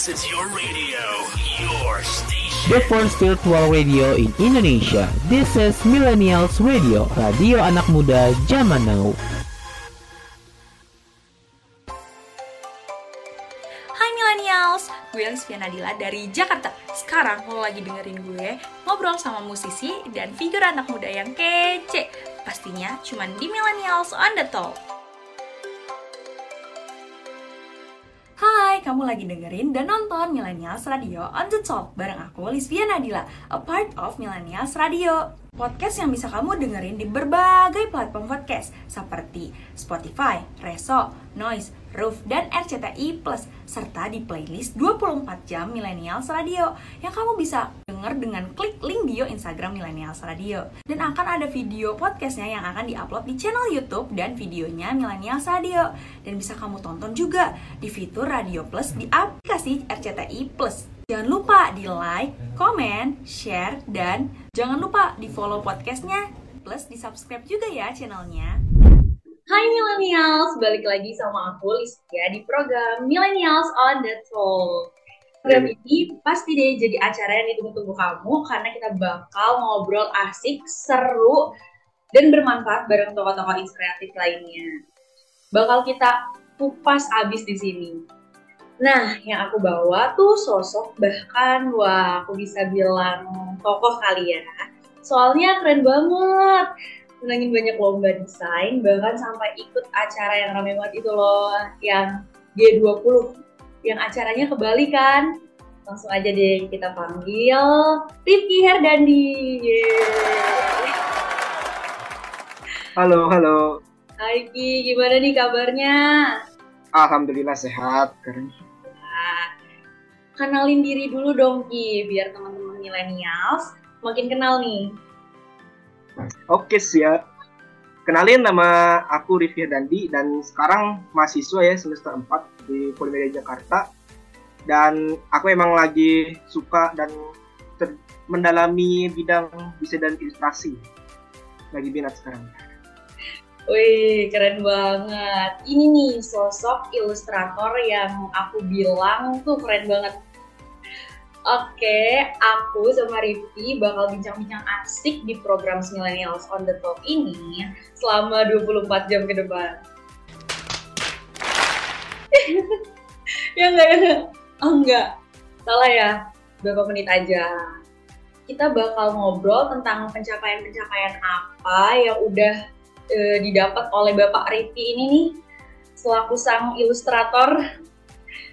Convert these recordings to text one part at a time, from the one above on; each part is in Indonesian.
This is your radio, your station. The first virtual radio in Indonesia. This is Millennials Radio, radio anak muda zaman now. Hai Millennials, gue Lisvia Nadila dari Jakarta. Sekarang lo lagi dengerin gue ngobrol sama musisi dan figur anak muda yang kece. Pastinya cuman di Millennials on the Talk. Kamu lagi dengerin dan nonton Millennials Radio on the Talk bareng aku Lisvia Nadila, a part of Millennials Radio. Podcast yang bisa kamu dengerin di berbagai platform podcast seperti Spotify, Reso, Noise, Roof, dan RCTI Plus serta di playlist 24 jam Millennials Radio yang kamu bisa denger dengan klik link bio Instagram Millennials Radio. Dan akan ada video podcastnya yang akan diupload di channel YouTube dan videonya Millennials Radio. Dan bisa kamu tonton juga di fitur Radio Plus di aplikasi RCTI Plus. Jangan lupa di like, komen, share, dan jangan lupa di follow podcastnya plus di subscribe juga ya channelnya. Hai Millennials, balik lagi sama aku Listia di program Millennials on the Talk. Program ini pasti deh jadi acara yang ditunggu-tunggu kamu karena kita bakal ngobrol asik, seru, dan bermanfaat bareng tokoh-tokoh inspiratif lainnya. Bakal kita kupas abis di sini. Nah, yang aku bawa tuh sosok bahkan wah aku bisa bilang tokoh kali ya. Soalnya keren banget. Menangin banyak lomba desain, bahkan sampai ikut acara yang ramai banget itu loh, yang G20. Yang acaranya ke Bali kan. Langsung aja deh kita panggil Rifki Herdandi. Yeay. Halo, halo. Hai Ki, gimana nih kabarnya? Alhamdulillah sehat. Keren. Kenalin diri dulu dong Ki, biar teman-teman millennials makin kenal nih. Oke siap. Kenalin nama aku Rifki Dandi dan sekarang mahasiswa ya semester 4 di Polimedia Jakarta. Dan aku emang lagi suka dan ter- mendalami bidang desain dan ilustrasi. Lagi minat sekarang. Wih, keren banget. Ini nih sosok ilustrator yang aku bilang tuh keren banget. Oke, aku sama Rifki bakal bincang-bincang asik di program Millennials on the Top ini selama 24 jam ke depan. ya enggak ya? Oh enggak, salah ya. Berapa menit aja. Kita bakal ngobrol tentang pencapaian-pencapaian apa yang udah eh, didapat oleh Bapak Rifki ini nih selaku sang ilustrator.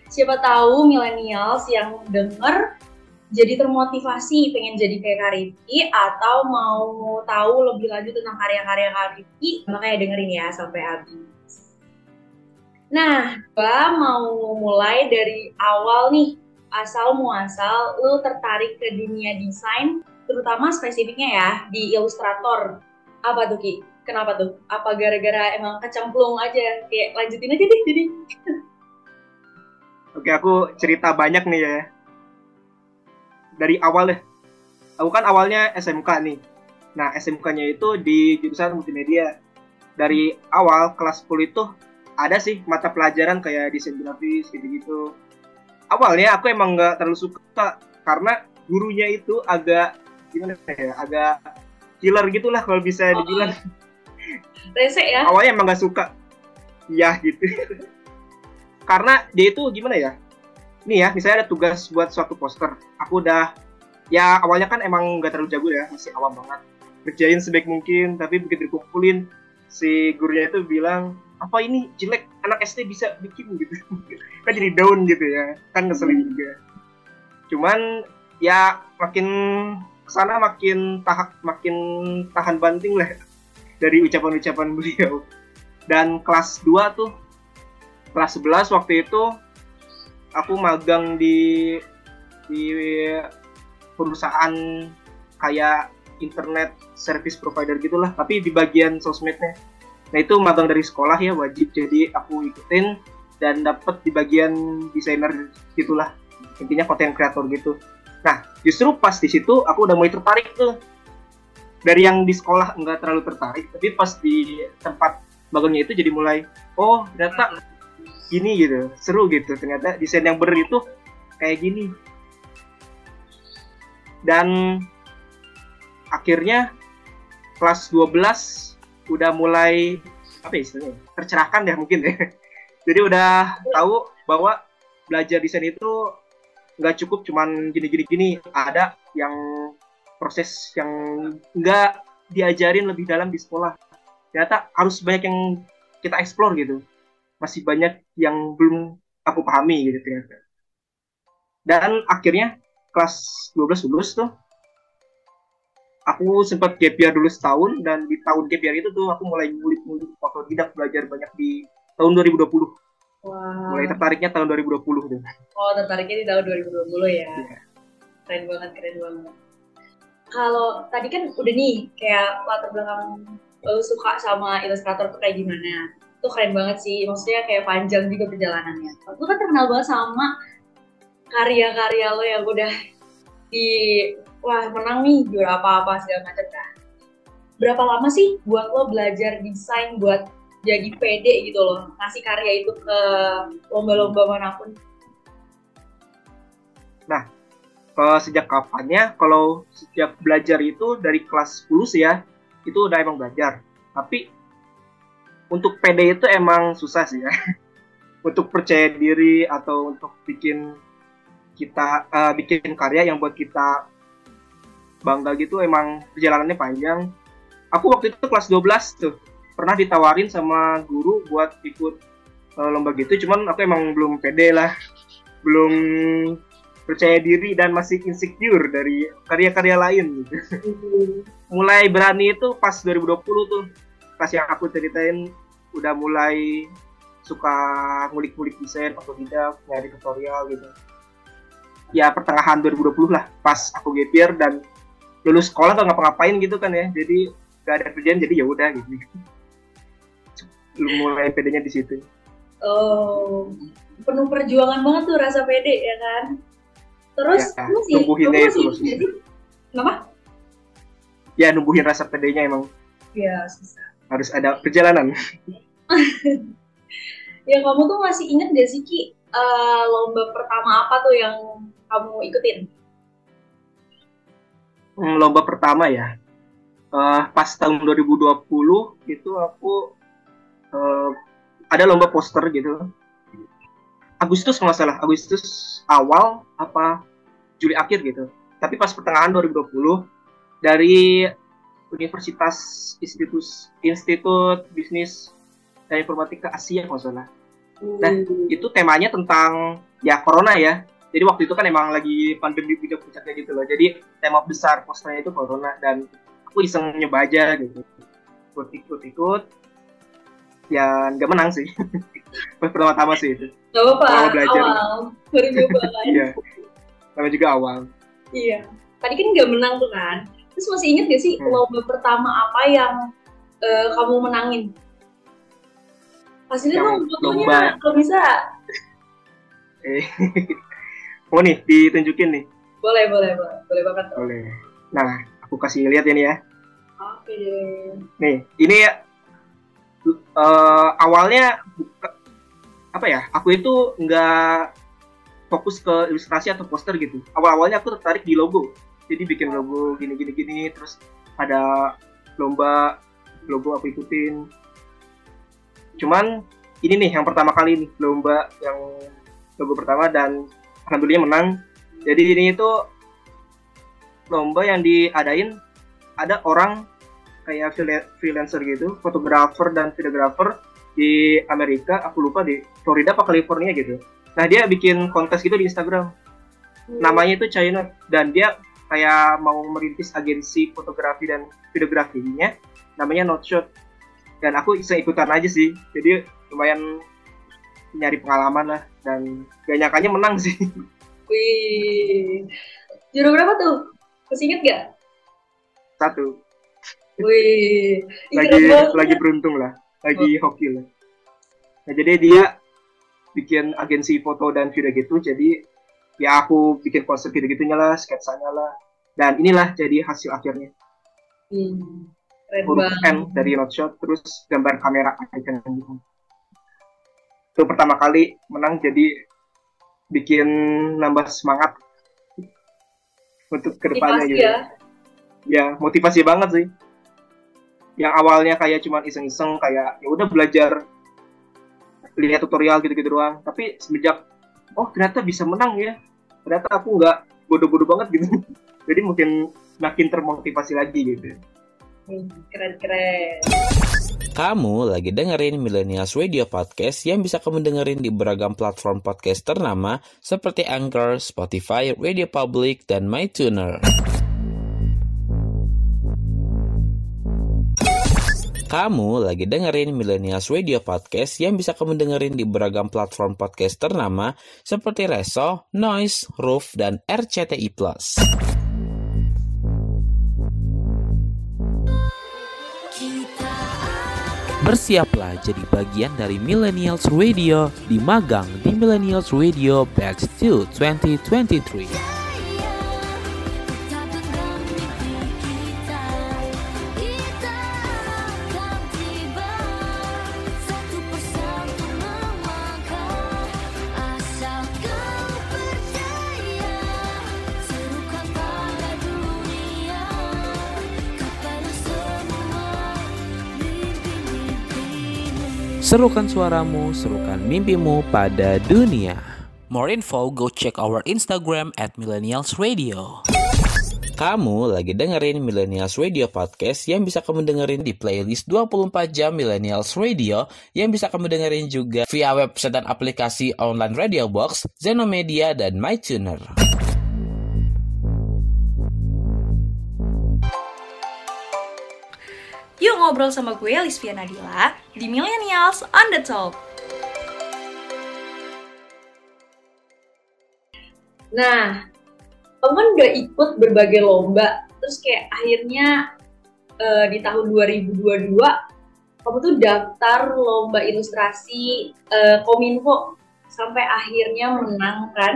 Siapa tahu millennials yang denger jadi termotivasi pengen jadi kayak Kak Rifki atau mau tahu lebih lanjut tentang karya-karya Kak Rifki, makanya dengerin ya sampai habis. Nah, gua mau mulai dari awal nih, asal muasal lu tertarik ke dunia desain, terutama spesifiknya ya di ilustrator. Apa tuh Ki? Kenapa tuh? Apa gara-gara emang kecemplung aja? Kayak lanjutin aja deh jadi. Oke, aku cerita banyak nih ya. Dari awal deh. Aku kan awalnya SMK nih. Nah, SMK-nya itu di jurusan multimedia. Dari awal kelas 10 itu ada sih mata pelajaran kayak desain grafis gitu-gitu. Awalnya aku emang nggak terlalu suka karena gurunya itu agak gimana ya, agak killer gitulah kalau bisa Oh. dibilang. Rese ya? awalnya emang gak suka ya gitu karena dia itu gimana ya? Nih ya misalnya ada tugas buat suatu poster. Aku udah ya awalnya kan emang gak terlalu jago ya masih awam banget. Kerjain sebaik mungkin tapi begitu dikumpulin si gurunya itu bilang apa ini jelek? Anak SD bisa bikin gitu. Kan jadi down gitu ya kan ngeselin juga. Cuman ya makin ke sana makin tahap makin tahan banting lah dari ucapan-ucapan beliau. Dan kelas 2 tuh kelas 11 waktu itu aku magang di di perusahaan kayak internet service provider gitulah, tapi di bagian sosmednya. Nah, itu magang dari sekolah ya wajib jadi aku ikutin dan dapat di bagian desainer gitulah. Intinya content creator gitu. Nah, justru pas di situ aku udah mulai tertarik tuh dari yang di sekolah nggak terlalu tertarik tapi pas di tempat magangnya itu jadi mulai oh ternyata gini gitu seru gitu. Ternyata desain yang bener itu kayak gini. Dan akhirnya kelas 12 udah mulai apa ya istilahnya tercerahkan ya mungkin ya. Jadi udah tahu bahwa belajar desain itu nggak cukup cuman gini-gini gini ada yang proses yang nggak diajarin lebih dalam di sekolah. Ternyata harus banyak yang kita explore gitu masih banyak yang belum aku pahami gitu ternyata dan akhirnya kelas 12 lulus tuh aku sempat gap year dulu setahun dan di tahun gap year itu tuh aku mulai ngulik-ngulik otodidak belajar banyak di tahun 2020 Wah. mulai tertariknya tahun 2020 tuh Oh, tertariknya di tahun 2020 ya. Iya. Keren banget, keren banget. Kalau tadi kan udah nih kayak latar belakang lo suka sama ilustrator tuh kayak gimana? Tuh keren banget sih. Maksudnya kayak panjang juga perjalanannya. Lo kan terkenal banget sama karya-karya lo yang udah di wah menang nih juara apa-apa segala macam kan. Berapa lama sih buat lo belajar desain buat jadi pede gitu loh ngasih karya itu ke lomba-lomba mana pun Kalau sejak kapannya kalau sejak belajar itu dari kelas 10 sih ya itu udah emang belajar tapi untuk PD itu emang susah sih ya. Untuk percaya diri atau untuk bikin kita eh, bikin karya yang buat kita bangga gitu emang perjalanannya panjang. Aku waktu itu kelas 12 tuh pernah ditawarin sama guru buat ikut eh, lomba gitu. Cuman aku emang belum pede lah belum percaya diri dan masih insecure dari karya-karya lain gitu. mulai berani itu pas 2020 tuh pas yang aku ceritain udah mulai suka ngulik-ngulik desain atau tidak nyari tutorial gitu ya pertengahan 2020 lah pas aku gap year dan lulus sekolah gak ngapa-ngapain gitu kan ya jadi gak ada kerjaan jadi ya udah gitu mulai pedenya di situ Oh, penuh perjuangan banget tuh rasa pede ya kan. Terus Ya, lu sih, tumbuhinnya lu itu masih sih? Kenapa? ya numbuhin rasa pedenya emang Ya susah. Harus ada perjalanan. Ya kamu tuh masih inget gak sih Ki eh, lomba pertama apa tuh yang kamu ikutin? Hmm, lomba pertama ya? Eh, pas tahun 2020 itu aku eh, ada lomba poster gitu. Agustus kalau nggak salah. Agustus awal apa Juli akhir gitu. Tapi pas pertengahan 2020 dari Universitas Institut Institut Bisnis dan Informatika Asia kalau nggak salah Nah, itu temanya tentang ya corona ya. Jadi waktu itu kan emang lagi pandemi video puncaknya gitu loh. Jadi tema besar posternya itu corona dan aku iseng nyoba aja gitu. Ikut ikut ikut. Ya nggak menang sih. Pertama-tama sih itu. Gak apa-apa, Awal belajar. awal. Baru? Iya. Juga awal. Iya. Tadi kan gak menang tuh kan. Terus masih inget gak sih Hmm. lomba pertama apa yang eh, kamu menangin? Yang dong fotonya kalau bisa. Eh. oh nih ditunjukin nih. Boleh, boleh, boleh. Boleh banget tuh. Boleh. Nah, aku kasih lihat ini ya. Oke deh. Nih, ini ya eh, awalnya buka, apa ya? Aku itu nggak fokus ke ilustrasi atau poster gitu. Awal-awalnya aku tertarik di logo. Jadi bikin logo gini-gini gini, terus ada lomba logo aku ikutin. Cuman ini nih yang pertama kali nih lomba yang logo pertama dan alhamdulillah menang. Jadi ini itu lomba yang diadain ada orang kayak freela- freelancer gitu, fotografer dan videografer di Amerika, aku lupa di Florida apa California gitu. Nah dia bikin kontes gitu di Instagram, namanya itu China dan dia kayak mau merintis agensi fotografi dan videografinya, namanya Notshot. Dan aku iseng ikutan aja sih, jadi lumayan nyari pengalaman lah dan gak nyangkanya menang sih. Wih. Juara berapa tuh? Masih inget gak? Satu, Wih. Ih, lagi lagi beruntung lah, lagi hoki lah. Nah jadi dia bikin agensi foto dan video gitu, jadi ya aku bikin konsep gitu gitunya lah, sketsanya lah, dan inilah jadi hasil akhirnya. Hmm, Keren Huruf banget. N dari Notshot, terus gambar kamera icon gitu. Itu pertama kali menang, jadi bikin nambah semangat untuk ke depannya gitu. ya. Ya motivasi banget sih. Yang awalnya kayak cuman iseng-iseng kayak ya udah belajar lihat tutorial gitu-gitu doang. Tapi semenjak oh ternyata bisa menang ya. Ternyata aku nggak bodoh-bodoh banget gitu. Jadi mungkin makin termotivasi lagi gitu. Hmm, Keren-keren. Kamu lagi dengerin Millennials Radio Podcast yang bisa kamu dengerin di beragam platform podcast ternama seperti Anchor, Spotify, Radio Public, dan MyTuner. Kamu lagi dengerin Millennials Radio Podcast yang bisa kamu dengerin di beragam platform podcast ternama seperti Reso, Noise, Roof, dan RCTI+. Bersiaplah jadi bagian dari Millennials Radio di magang di Millennials Radio Batch 2 2023. Serukan suaramu, serukan mimpimu pada dunia. More info, go check our Instagram at Millennials Radio. Kamu lagi dengerin Millennials Radio Podcast yang bisa kamu dengerin di playlist 24 jam Millennials Radio yang bisa kamu dengerin juga via website dan aplikasi online Radio Box, Zenomedia, dan MyTuner. Yuk ngobrol sama gue, Lisvia Nadila, di Millennials on the Top. Nah, kamu kan udah ikut berbagai lomba, terus kayak akhirnya eh, di tahun 2022 kamu tuh daftar lomba ilustrasi eh, Kominfo sampai akhirnya menang kan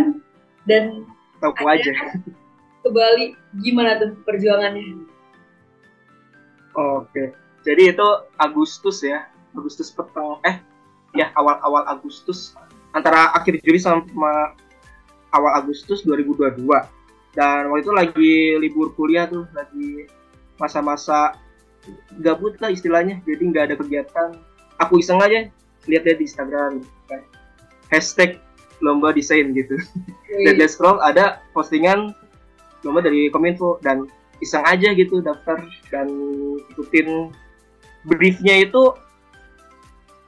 dan Tahu aja. ke Bali gimana tuh perjuangannya? Oke. Jadi itu Agustus ya. Agustus petang eh ya awal-awal Agustus antara akhir Juli sama awal Agustus 2022. Dan waktu itu lagi libur kuliah tuh, lagi masa-masa gabut lah istilahnya. Jadi nggak ada kegiatan. Aku iseng aja lihat-lihat di Instagram kan. Hashtag lomba desain gitu. Dan scroll ada postingan lomba dari Kominfo dan iseng aja gitu daftar dan ikutin briefnya itu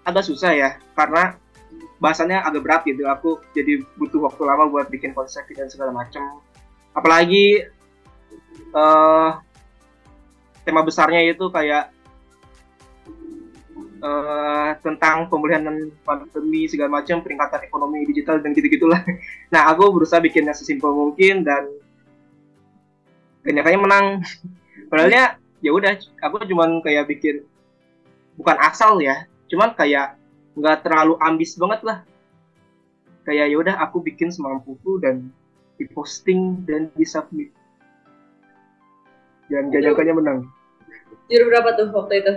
agak susah ya karena bahasanya agak berat gitu. Aku jadi butuh waktu lama buat bikin konsep dan segala macam apalagi eh tema besarnya itu kayak eh tentang pemulihan pandemi segala macam peningkatan ekonomi digital dan gitu gitulah nah aku berusaha bikinnya sesimpel mungkin dan kenyataannya menang padahal ya udah aku cuman kayak bikin bukan asal ya cuman kayak nggak terlalu ambis banget lah kayak ya udah aku bikin semampuku dan diposting dan disubmit dan gak menang juru berapa tuh waktu itu?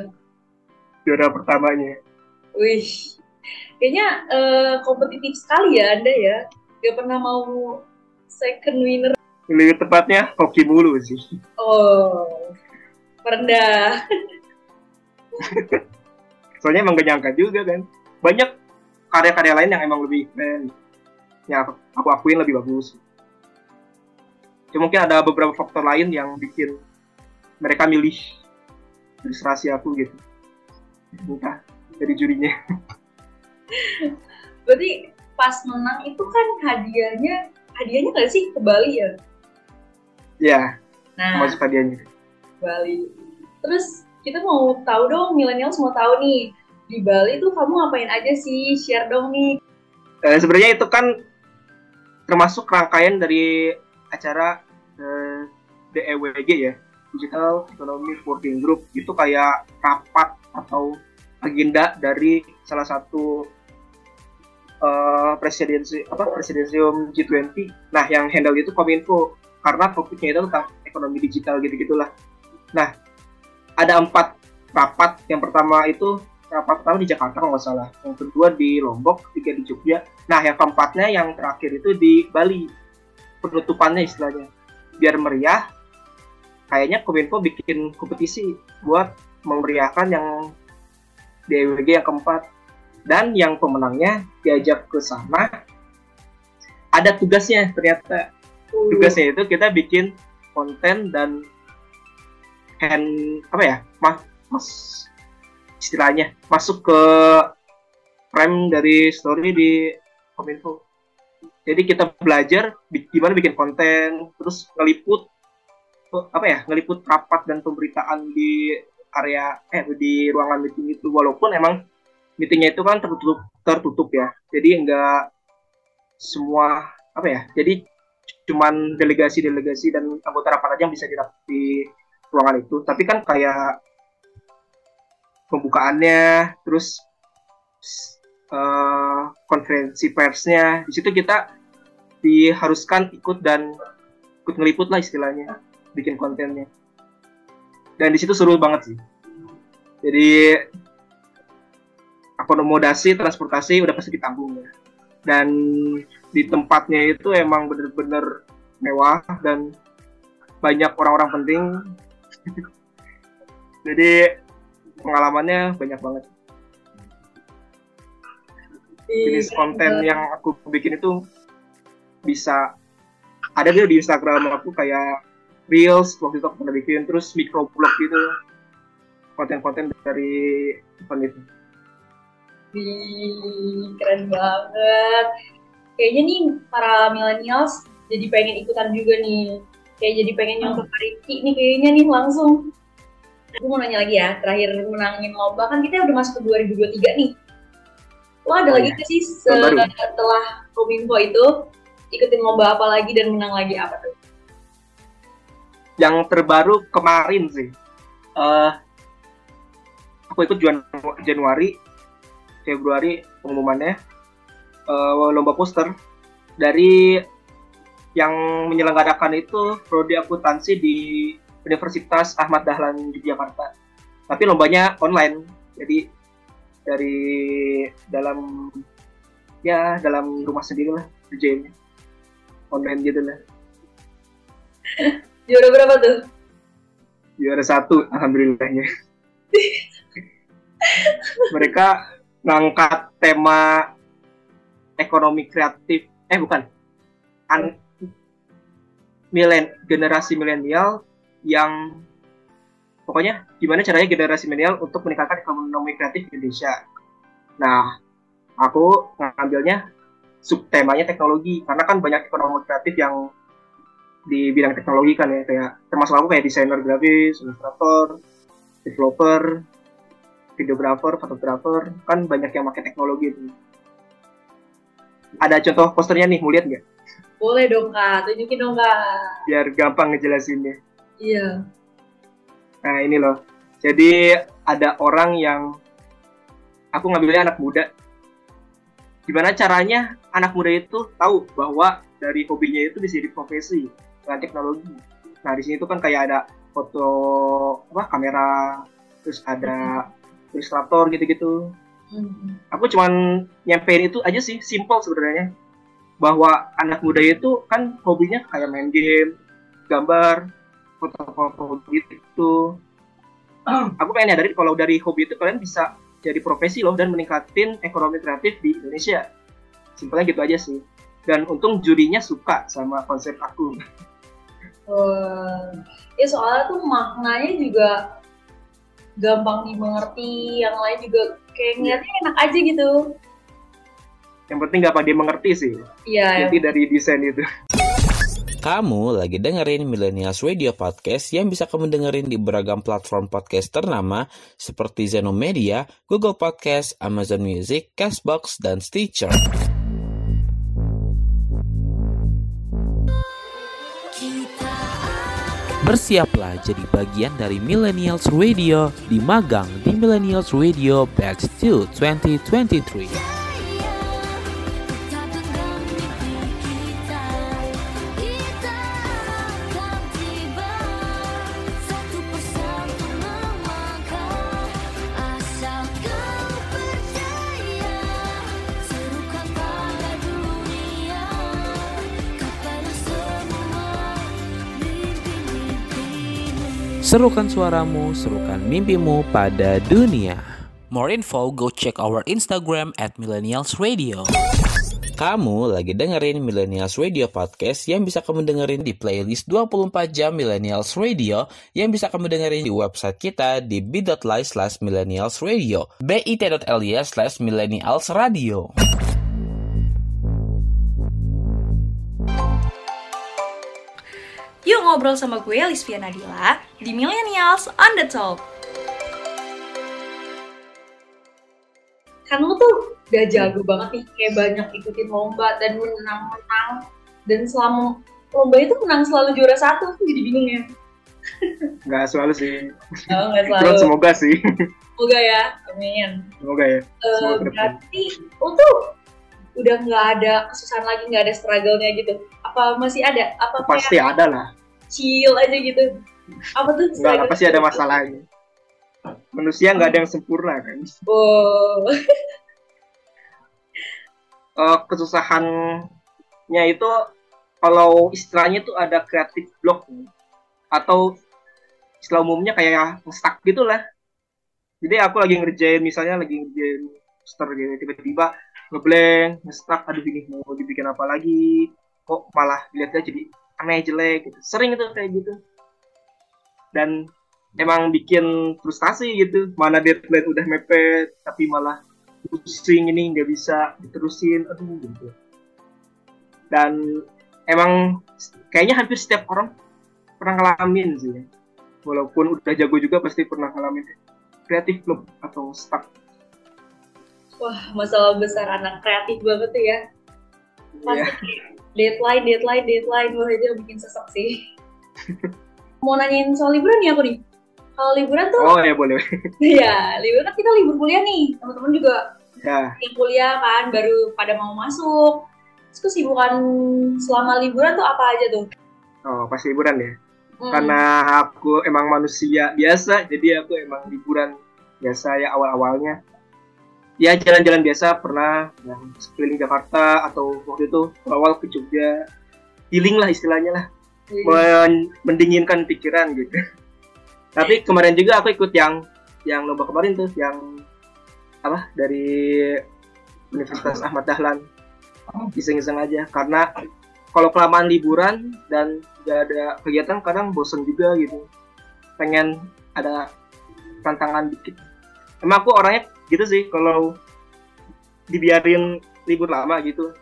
juara pertamanya Wih, kayaknya eh, kompetitif sekali ya Anda ya. Gak pernah mau second winner. Lebih tepatnya hoki mulu sih. Oh, merendah. soalnya emang gak nyangka juga kan. Banyak karya-karya lain yang emang lebih keren yang aku, aku akuin lebih bagus. Cuma mungkin ada beberapa faktor lain yang bikin mereka milih ilustrasi aku gitu. Entah dari jurinya. Berarti pas menang itu kan hadiahnya, hadiahnya nggak sih ke Bali ya? Ya Nah, masuk hadiahnya Bali. Terus kita mau tahu dong, millennials mau tahu nih, di Bali tuh kamu ngapain aja sih? Share dong nih. Eh, sebenarnya itu kan termasuk rangkaian dari acara eh, DEWG ya Digital Economic Working Group itu kayak rapat atau agenda dari salah satu eh, presidensi apa presidensium G20 nah yang handle itu Kominfo karena topiknya itu tentang ekonomi digital gitu gitulah nah ada empat rapat. Yang pertama itu rapat pertama di Jakarta kalau nggak salah. Yang kedua di Lombok tiga di Jogja. Nah yang keempatnya yang terakhir itu di Bali. Penutupannya istilahnya. Biar meriah kayaknya Kominfo bikin kompetisi buat memeriahkan yang DWG yang keempat. Dan yang pemenangnya diajak ke sana. Ada tugasnya ternyata tugasnya itu kita bikin konten dan hand apa ya mas, mas istilahnya masuk ke frame dari story di Kominfo. Jadi kita belajar gimana bikin konten terus ngeliput apa ya ngeliput rapat dan pemberitaan di area eh di ruangan meeting itu. Walaupun emang meetingnya itu kan tertutup tertutup ya. Jadi enggak semua apa ya jadi cuman delegasi-delegasi dan anggota rapat aja yang bisa didapat di ruangan itu. Tapi kan kayak pembukaannya terus eh, konferensi persnya. Di situ kita diharuskan ikut dan ikut ngeliput lah istilahnya bikin kontennya. Dan di situ seru banget sih. Jadi akomodasi transportasi udah pasti ditanggung ya. Dan di tempatnya itu emang bener-bener mewah dan banyak orang-orang penting. Jadi pengalamannya banyak banget. Jenis konten yang aku bikin itu bisa ada dia di Instagram aku kayak reels waktu itu aku pernah bikin terus microblog gitu. Konten-konten dari event itu. Wih, keren banget. Kayaknya nih para millennials jadi pengen ikutan juga nih. Kayak jadi pengen nyontoh Rifki nih kayaknya nih langsung. Aku mau nanya lagi ya, terakhir menangin lomba kan kita udah masuk ke 2023 nih. Lo ada Oh lagi iya. nggak sih setelah Kominfo itu ikutin lomba apa lagi dan menang lagi apa tuh? yang terbaru kemarin sih eh aku ikut Jan- Januari Februari pengumumannya eh, lomba poster dari yang menyelenggarakan itu prodi akuntansi di Universitas Ahmad Dahlan Yogyakarta. Tapi lombanya online jadi dari dalam ya dalam rumah sendiri lah kerjainnya online gitu lah. Juara berapa tuh? juara satu alhamdulillahnya. Mereka ngangkat tema ekonomi kreatif eh bukan an milen generasi milenial yang pokoknya gimana caranya generasi milenial untuk meningkatkan ekonomi kreatif di Indonesia nah aku ngambilnya subtemanya teknologi karena kan banyak ekonomi kreatif yang di bidang teknologi kan ya kayak termasuk aku kayak desainer grafis, ilustrator, developer, videografer, fotografer, kan banyak yang pakai teknologi itu. Ada contoh posternya nih, mau lihat nggak? Boleh dong kak, tunjukin dong kak. Biar gampang ngejelasinnya. Iya. Nah ini loh, jadi ada orang yang aku ngambilnya anak muda. Gimana caranya anak muda itu tahu bahwa dari hobinya itu bisa jadi profesi dengan teknologi. Nah di sini tuh kan kayak ada foto apa kamera, terus ada ilustrator gitu-gitu. Hmm. Aku cuman nyampein itu aja sih, simple sebenarnya. Bahwa anak muda itu kan hobinya kayak main game, gambar, foto-foto gitu. Aku pengen nyadarin kalau dari hobi itu kalian bisa jadi profesi loh dan meningkatin ekonomi kreatif di Indonesia. Simpelnya gitu aja sih. Dan untung jurinya suka sama konsep aku. Wah, ya soalnya tuh maknanya juga gampang dimengerti, yang lain juga kayak ngeliatnya enak aja gitu. Yang penting gampang dia mengerti sih. Iya, Inti dari desain itu. Kamu lagi dengerin Millennials Radio Podcast yang bisa kamu dengerin di beragam platform podcast ternama seperti Zeno Media, Google Podcast, Amazon Music, Castbox, dan Stitcher. Bersiaplah jadi bagian dari Millennials Radio di magang di Millennials Radio Batch 2 2023. Serukan suaramu, serukan mimpimu pada dunia. More info, go check our Instagram at Millennials Radio. Kamu lagi dengerin Millennials Radio Podcast yang bisa kamu dengerin di playlist 24 jam Millennials Radio yang bisa kamu dengerin di website kita di bit.ly slash millennials radio bit.ly slash millennials radio. Ngobrol sama gue, Lisvia Nadila, di Millennials on the Top. kan lu tuh udah jago banget nih kayak banyak ikutin lomba dan menang-menang dan selama lomba itu menang selalu juara satu aku jadi bingung ya Nggak selalu sih. oh nggak Cuman selalu semoga sih. semoga ya amin Semoga ya. Eh, Semoga depan. berarti lu tuh udah nggak ada kesusahan lagi nggak ada struggle-nya gitu apa masih ada apa Pasti kayak ada lah. Chill aja gitu apa tuh Enggak lah, struggle pasti ada masalahnya. Manusia nggak ada yang sempurna kan. oh Eh, kesusahannya itu kalau istilahnya tuh ada kreatif block atau istilah umumnya kayak stuck gitu lah. Jadi aku lagi ngerjain misalnya lagi ngerjain poster gitu tiba-tiba ngeblank, nge-stuck, aduh ini mau dibikin apa lagi, kok malah dilihatnya jadi aneh jelek gitu. Sering itu kayak gitu. Dan emang bikin frustasi gitu. Mana deadline udah mepet tapi malah pusing ini nggak bisa diterusin aduh gitu dan emang kayaknya hampir setiap orang pernah ngalamin sih ya. walaupun udah jago juga pasti pernah ngalamin kreatif belum atau stuck wah masalah besar anak kreatif banget tuh ya pasti Iya. Deadline deadline deadline. Wah itu yang bikin sesek sih. Mau nanyain soal liburan nih aku nih? Kalau liburan tuh oh ya boleh. Ya liburan kan kita libur kuliah nih. Teman-teman juga ya. yang kuliah kan baru pada mau masuk. Terus kesibukan selama liburan tuh apa aja tuh? Oh pas liburan ya? Hmm, karena aku emang manusia biasa jadi aku emang liburan biasa ya awal-awalnya ya jalan-jalan biasa. Pernah yang sekeliling Jakarta atau waktu itu awal ke Jogja. Healing lah istilahnya lah. Men- mendinginkan pikiran gitu. Tapi kemarin juga aku ikut yang yang lomba kemarin tuh yang apa? Dari Universitas Ahmad Dahlan. Iseng-iseng aja. Karena kalau kelamaan liburan dan gak ada kegiatan kadang bosen juga gitu. Pengen ada tantangan dikit. Emang aku orangnya gitu sih kalau dibiarin libur lama gitu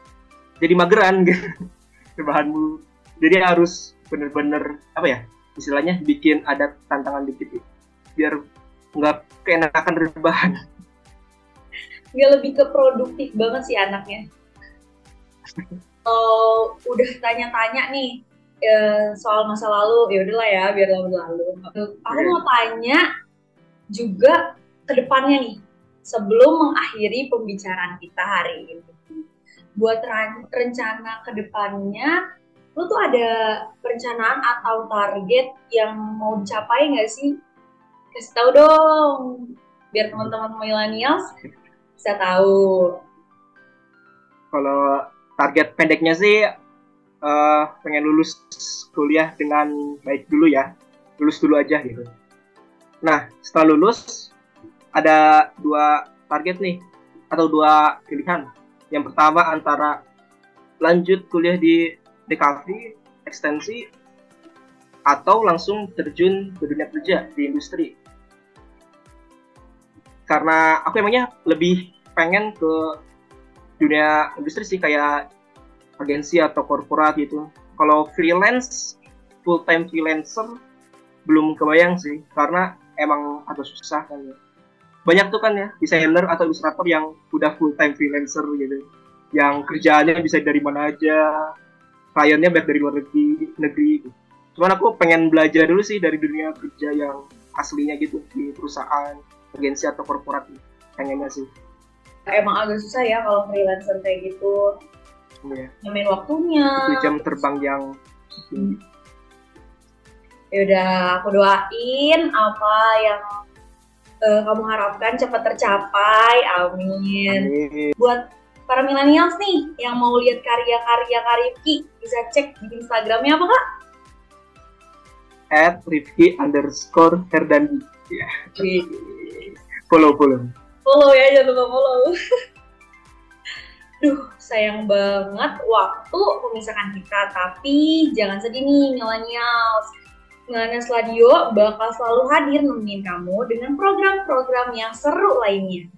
jadi mageran gitu bahanmu jadi harus bener-bener apa ya istilahnya bikin ada tantangan dikit gitu. biar nggak keenakan rebahan nggak lebih ke produktif banget sih anaknya. Kalau udah tanya-tanya nih eh, soal masa lalu, ya udahlah ya, biar lalu-lalu. Aku Oke. mau tanya juga ke depannya nih, sebelum mengakhiri pembicaraan kita hari ini. Buat rencana ke depannya, lu tuh ada perencanaan atau target yang mau dicapai nggak sih? Kasih tahu dong, biar teman-teman millennials bisa tahu. kalau target pendeknya sih eh, pengen lulus kuliah dengan baik dulu ya lulus dulu aja gitu nah setelah lulus ada dua target nih atau dua pilihan yang pertama antara lanjut kuliah di DKV ekstensi atau langsung terjun ke dunia kerja di industri karena aku emangnya lebih pengen ke dunia industri sih kayak agensi atau korporat gitu. Kalau freelance, full time freelancer belum kebayang sih karena emang agak susah kan ya. Banyak tuh kan ya desainer atau ilustrator yang udah full time freelancer gitu. Yang kerjaannya bisa dari mana aja, kliennya baik dari luar negeri, negeri gitu. Cuman aku pengen belajar dulu sih dari dunia kerja yang aslinya gitu di perusahaan, agensi atau korporat gitu. pengennya sih. Emang agak susah ya kalau freelancer kayak gitu. Iya. Nyamain waktunya. Itu jam terbang yang tinggi. Yaudah, aku doain apa yang eh, kamu harapkan cepat tercapai. Amin. Amin. Buat para millennials nih yang mau lihat karya-karya Karifki bisa cek di Instagramnya apa kak? at Rifki underscore Herdandi. Ya, follow follow. follow ya jangan lupa follow Duh, sayang banget waktu memisahkan kita, tapi jangan sedih nih millennials. Millennials Radio bakal selalu hadir nemenin kamu dengan program-program yang seru lainnya.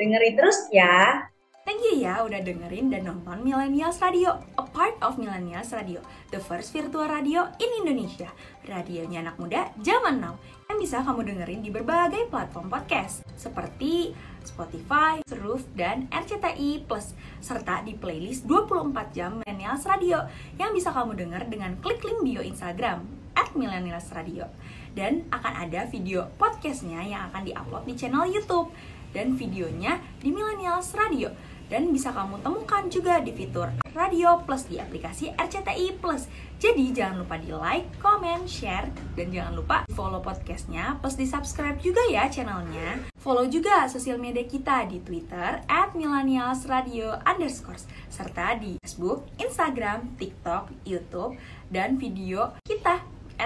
Dengerin terus ya. Thank you ya udah dengerin dan nonton Millennials Radio, a part of Millennials Radio, the first virtual radio in Indonesia. Radionya anak muda zaman now yang bisa kamu dengerin di berbagai platform podcast seperti Spotify, Roof, dan RCTI Plus serta di playlist 24 jam Millennials Radio yang bisa kamu denger dengan klik link bio Instagram at Millennials Radio. Dan akan ada video podcastnya yang akan diupload di channel YouTube. Dan videonya di Millennials Radio. Dan bisa kamu temukan juga di fitur Radio Plus di aplikasi RCTI Plus. Jadi jangan lupa di like, comment, share, dan jangan lupa follow podcastnya. Plus di subscribe juga ya channelnya. Follow juga sosial media kita di Twitter at millennialsradio underscore serta di Facebook, Instagram, TikTok, YouTube, dan video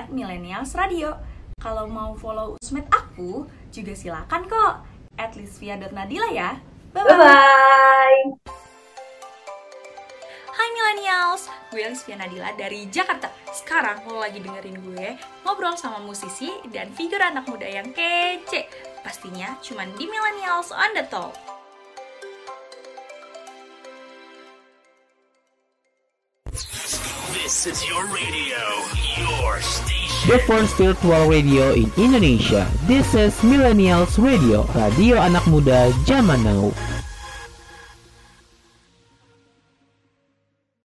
at millennialsradio. Kalau mau follow Usmed aku, juga silakan kok at lisvia.nadila ya. Bye-bye! Hai Millennials, gue Lisvia Nadila dari Jakarta Sekarang lo lagi dengerin gue ngobrol sama musisi dan figur anak muda yang kece Pastinya cuman di Millennials on the Talk This is your radio, your station. The first virtual radio in Indonesia. This is Millennials Radio, radio anak muda zaman now.